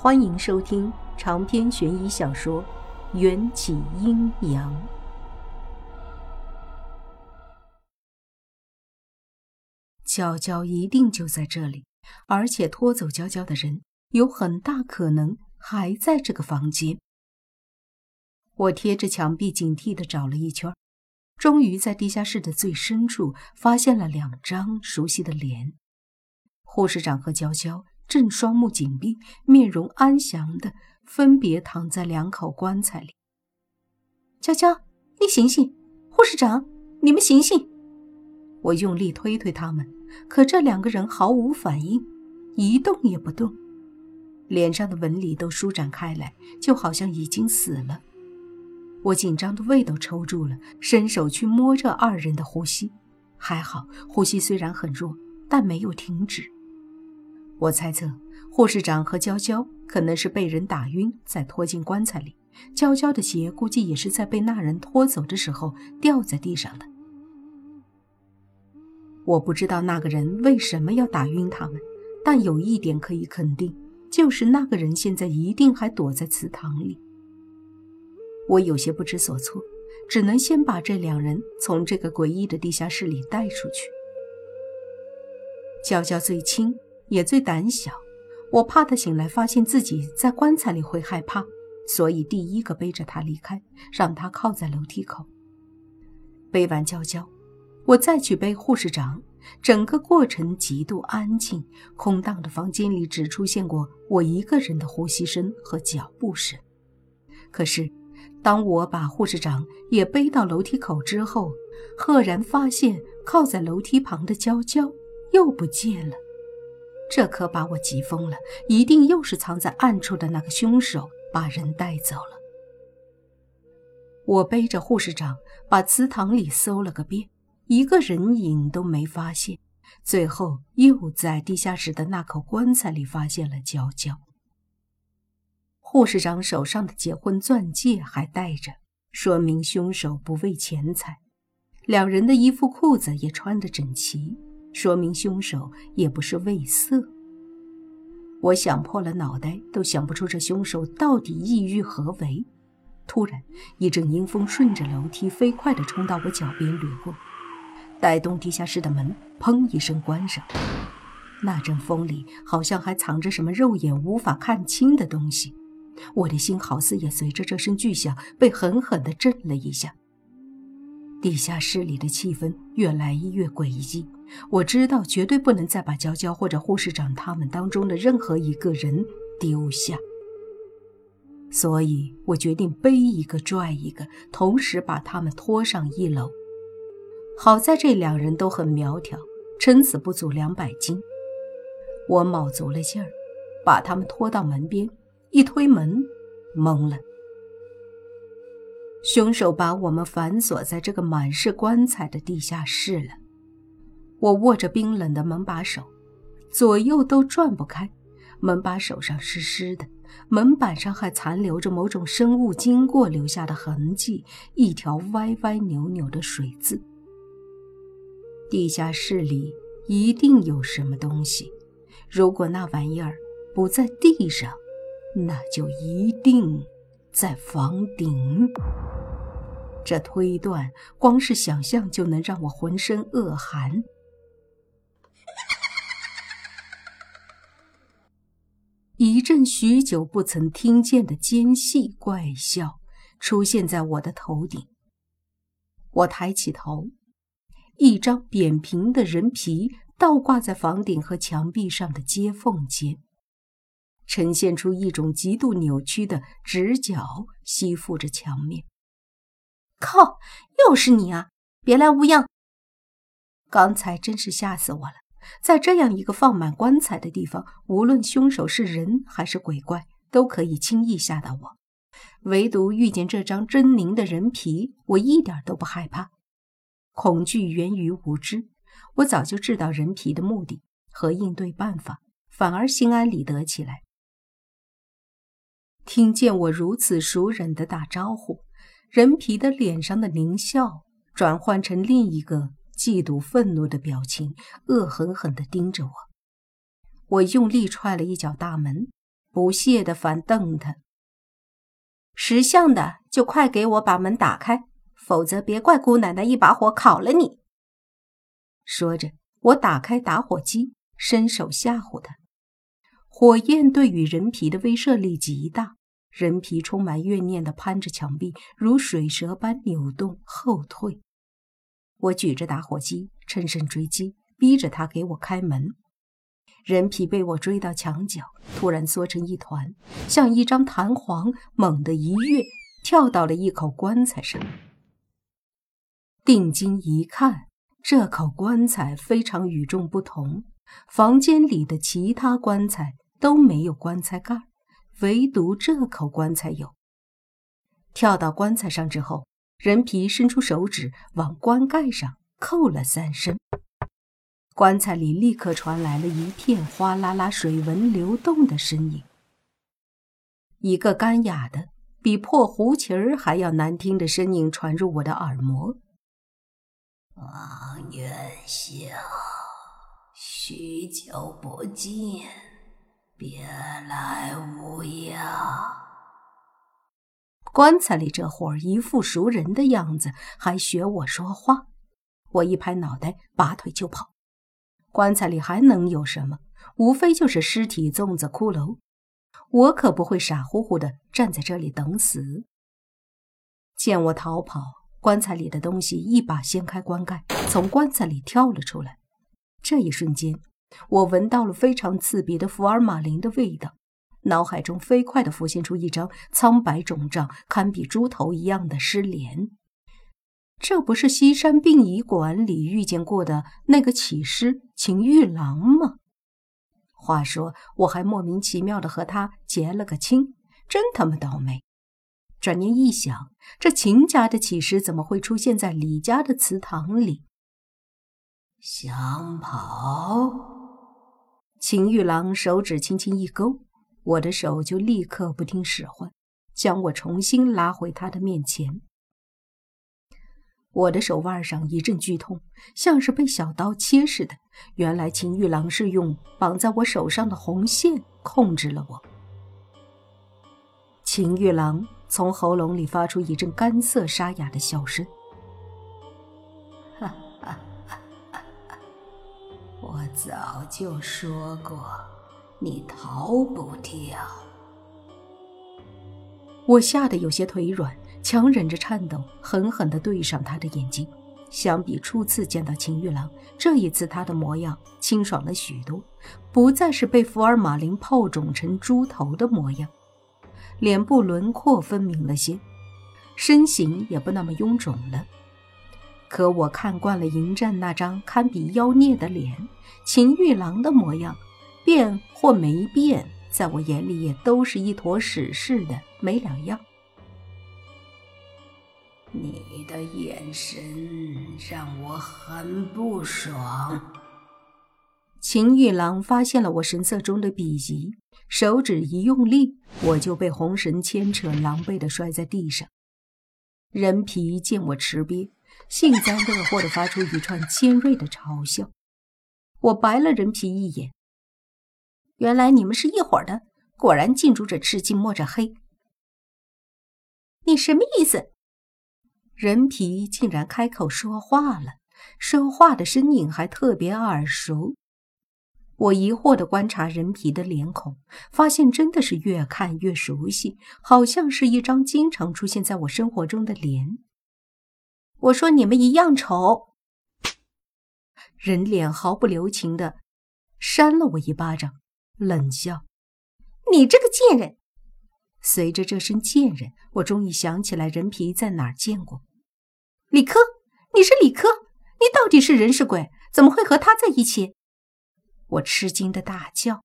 欢迎收听长篇悬疑小说《缘起阴阳》。娇娇一定就在这里，而且拖走娇娇的人有很大可能还在这个房间。我贴着墙壁警惕的找了一圈，终于在地下室的最深处发现了两张熟悉的脸：护士长和娇娇。正双目紧闭，面容安详的分别躺在两口棺材里。娇娇，你醒醒！护士长，你们醒醒！我用力推推他们，可这两个人毫无反应，一动也不动，脸上的纹理都舒展开来，就好像已经死了。我紧张的胃都抽住了，伸手去摸这二人的呼吸，还好，呼吸虽然很弱，但没有停止。我猜测，护士长和娇娇可能是被人打晕，再拖进棺材里。娇娇的鞋估计也是在被那人拖走的时候掉在地上的。我不知道那个人为什么要打晕他们，但有一点可以肯定，就是那个人现在一定还躲在祠堂里。我有些不知所措，只能先把这两人从这个诡异的地下室里带出去。娇娇最轻。也最胆小，我怕他醒来发现自己在棺材里会害怕，所以第一个背着他离开，让他靠在楼梯口。背完娇娇，我再去背护士长。整个过程极度安静，空荡的房间里只出现过我一个人的呼吸声和脚步声。可是，当我把护士长也背到楼梯口之后，赫然发现靠在楼梯旁的娇娇又不见了。这可把我急疯了！一定又是藏在暗处的那个凶手把人带走了。我背着护士长把祠堂里搜了个遍，一个人影都没发现。最后又在地下室的那口棺材里发现了娇娇。护士长手上的结婚钻戒还戴着，说明凶手不为钱财。两人的衣服裤子也穿得整齐。说明凶手也不是为色。我想破了脑袋都想不出这凶手到底意欲何为。突然，一阵阴风顺着楼梯飞快地冲到我脚边掠过，带动地下室的门砰一声关上。那阵风里好像还藏着什么肉眼无法看清的东西。我的心好似也随着这声巨响被狠狠地震了一下。地下室里的气氛越来越诡异。我知道绝对不能再把娇娇或者护士长他们当中的任何一个人丢下，所以我决定背一个拽一个，同时把他们拖上一楼。好在这两人都很苗条，撑死不足两百斤。我卯足了劲儿，把他们拖到门边，一推门，懵了。凶手把我们反锁在这个满是棺材的地下室了。我握着冰冷的门把手，左右都转不开。门把手上湿湿的，门板上还残留着某种生物经过留下的痕迹，一条歪歪扭扭的水渍。地下室里一定有什么东西，如果那玩意儿不在地上，那就一定在房顶。这推断，光是想象就能让我浑身恶寒。一阵许久不曾听见的尖细怪笑出现在我的头顶。我抬起头，一张扁平的人皮倒挂在房顶和墙壁上的接缝间，呈现出一种极度扭曲的直角，吸附着墙面。靠！又是你啊！别来无恙。刚才真是吓死我了。在这样一个放满棺材的地方，无论凶手是人还是鬼怪，都可以轻易吓到我。唯独遇见这张狰狞的人皮，我一点都不害怕。恐惧源于无知，我早就知道人皮的目的和应对办法，反而心安理得起来。听见我如此熟稔的打招呼，人皮的脸上的狞笑转换成另一个。嫉妒、愤怒的表情，恶狠狠地盯着我。我用力踹了一脚大门，不屑地反瞪他。识相的就快给我把门打开，否则别怪姑奶奶一把火烤了你。说着，我打开打火机，伸手吓唬他。火焰对于人皮的威慑力极大，人皮充满怨念的攀着墙壁，如水蛇般扭动后退。我举着打火机，趁胜追击，逼着他给我开门。人皮被我追到墙角，突然缩成一团，像一张弹簧，猛地一跃，跳到了一口棺材上。定睛一看，这口棺材非常与众不同，房间里的其他棺材都没有棺材盖，唯独这口棺材有。跳到棺材上之后，人皮伸出手指往棺盖上扣了三声。棺材里立刻传来了一片哗啦啦水纹流动的声音，一个干哑的、比破胡琴儿还要难听的声音传入我的耳膜：“王元宵，许久不见，别来无恙。”棺材里这伙儿一副熟人的样子，还学我说话。我一拍脑袋，拔腿就跑。棺材里还能有什么？无非就是尸体、粽子、骷髅。我可不会傻乎乎的站在这里等死。见我逃跑，棺材里的东西一把掀开棺盖，从棺材里跳了出来。这一瞬间，我闻到了非常刺鼻的福尔马林的味道，脑海中飞快地浮现出一张苍白肿胀、堪比猪头一样的尸脸。这不是西山殡仪馆里遇见过的那个起尸秦玉郎吗？话说，我还莫名其妙的和他结了个亲，真他妈倒霉！转念一想，这秦家的起尸怎么会出现在李家的祠堂里？想跑？秦玉郎手指轻轻一勾，我的手就立刻不听使唤，将我重新拉回他的面前。我的手腕上一阵剧痛，像是被小刀切似的。原来秦玉郎是用绑在我手上的红线控制了我。秦玉郎从喉咙里发出一阵干涩沙哑的笑声：“早就说过，你逃不掉。”我吓得有些腿软。强忍着颤抖，狠狠地对上他的眼睛。相比初次见到秦玉郎，这一次他的模样清爽了许多，不再是被福尔马林泡肿成猪头的模样，脸部轮廓分明了些，身形也不那么臃肿了。可我看惯了迎战那张堪比妖孽的脸，秦玉郎的模样变或没变，在我眼里也都是一坨屎似的，没两样。你的眼神让我很不爽。秦玉郎发现了我神色中的鄙夷，手指一用力，我就被红绳牵扯，狼狈地摔在地上。人皮见我吃瘪，幸灾乐祸地发出一串尖锐的嘲笑。我白了人皮一眼，原来你们是一伙的，果然近朱者赤，近墨者黑。你什么意思？人皮竟然开口说话了，说话的声音还特别耳熟。我疑惑地观察人皮的脸孔，发现真的是越看越熟悉，好像是一张经常出现在我生活中的脸。我说你们一样丑。人脸毫不留情的扇了我一巴掌，冷笑：“你这个贱人！”随着这声“贱人”，我终于想起来人皮在哪儿见过。李科，你是李科？你到底是人是鬼？怎么会和他在一起？我吃惊的大叫。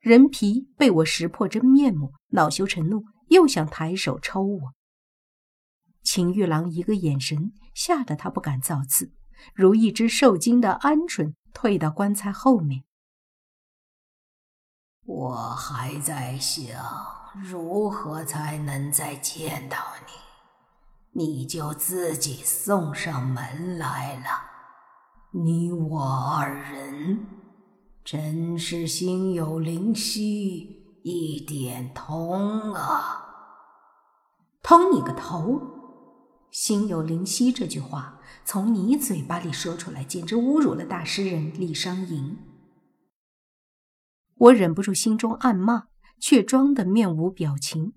人皮被我识破真面目，恼羞成怒，又想抬手抽我。秦玉郎一个眼神，吓得他不敢造次，如一只受惊的鹌鹑，退到棺材后面。我还在想，如何才能再见到你。你就自己送上门来了，你我二人真是心有灵犀一点通啊！通你个头！心有灵犀这句话从你嘴巴里说出来，简直侮辱了大诗人李商隐。我忍不住心中暗骂，却装得面无表情。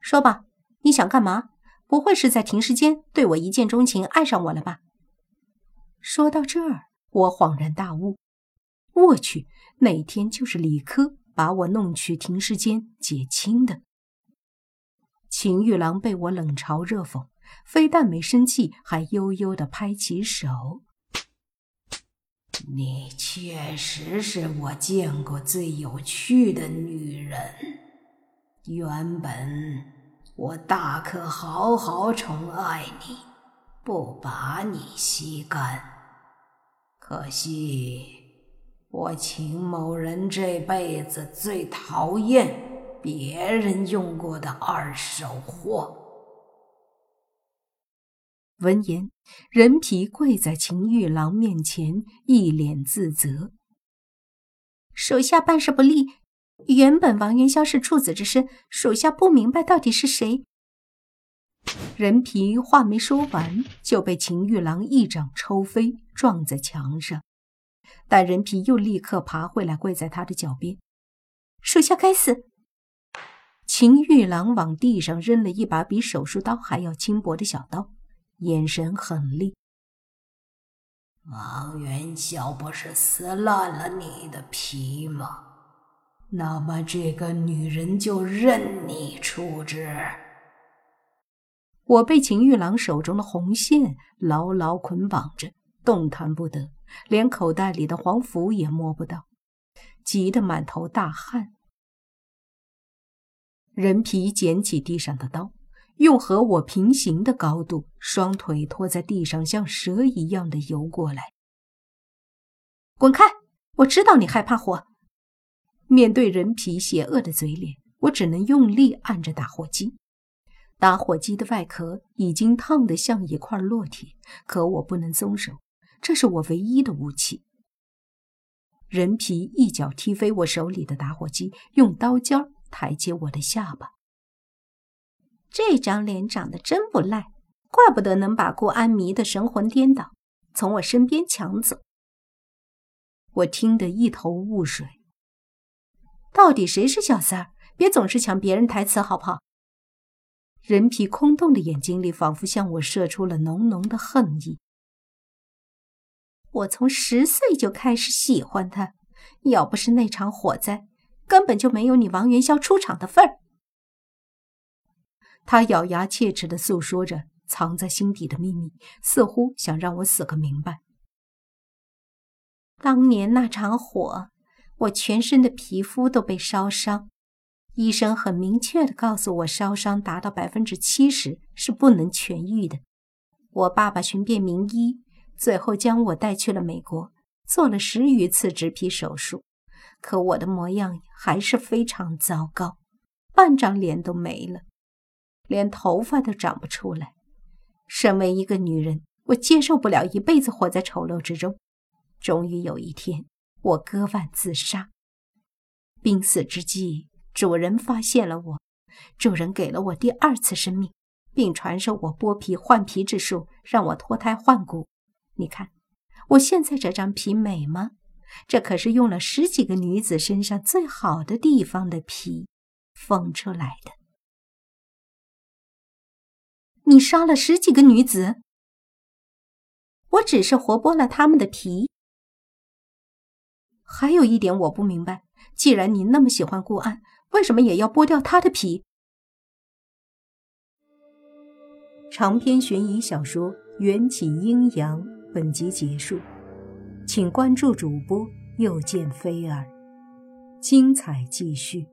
说吧，你想干嘛？不会是在停尸间对我一见钟情，爱上我了吧？说到这儿，我恍然大悟。我去，那天就是李科把我弄去停尸间解亲的。秦玉郎被我冷嘲热讽，非但没生气，还悠悠的拍起手：“你确实是我见过最有趣的女人。原本我大可好好宠爱你，不把你吸干。可惜我秦某人这辈子最讨厌。”别人用过的二手货。闻言，人皮跪在秦玉郎面前，一脸自责：“属下办事不力。原本王元宵是处子之身，属下不明白到底是谁。”人皮话没说完，就被秦玉郎一掌抽飞，撞在墙上。但人皮又立刻爬回来，跪在他的脚边：“属下该死。”秦玉郎往地上扔了一把比手术刀还要轻薄的小刀，眼神狠厉。王元宵不是撕烂了你的皮吗？那么这个女人就任你处置。我被秦玉郎手中的红线牢牢捆绑着，动弹不得，连口袋里的黄符也摸不到，急得满头大汗。人皮捡起地上的刀，用和我平行的高度，双腿拖在地上，像蛇一样的游过来。滚开！我知道你害怕火。面对人皮邪恶的嘴脸，我只能用力按着打火机。打火机的外壳已经烫得像一块烙铁，可我不能松手，这是我唯一的武器。人皮一脚踢飞我手里的打火机，用刀尖儿。抬起我的下巴，这张脸长得真不赖，怪不得能把顾安迷得神魂颠倒，从我身边抢走。我听得一头雾水，到底谁是小三儿？别总是抢别人台词，好不好？人皮空洞的眼睛里仿佛向我射出了浓浓的恨意。我从十岁就开始喜欢他，要不是那场火灾。根本就没有你王元宵出场的份儿。他咬牙切齿的诉说着藏在心底的秘密，似乎想让我死个明白。当年那场火，我全身的皮肤都被烧伤，医生很明确的告诉我，烧伤达到百分之七十是不能痊愈的。我爸爸寻遍名医，最后将我带去了美国，做了十余次植皮手术。可我的模样还是非常糟糕，半张脸都没了，连头发都长不出来。身为一个女人，我接受不了一辈子活在丑陋之中。终于有一天，我割腕自杀。濒死之际，主人发现了我，主人给了我第二次生命，并传授我剥皮换皮之术，让我脱胎换骨。你看，我现在这张皮美吗？这可是用了十几个女子身上最好的地方的皮缝出来的。你杀了十几个女子，我只是活剥了她们的皮。还有一点我不明白，既然你那么喜欢顾安，为什么也要剥掉她的皮？长篇悬疑小说《缘起阴阳》本集结束。请关注主播，又见菲儿，精彩继续。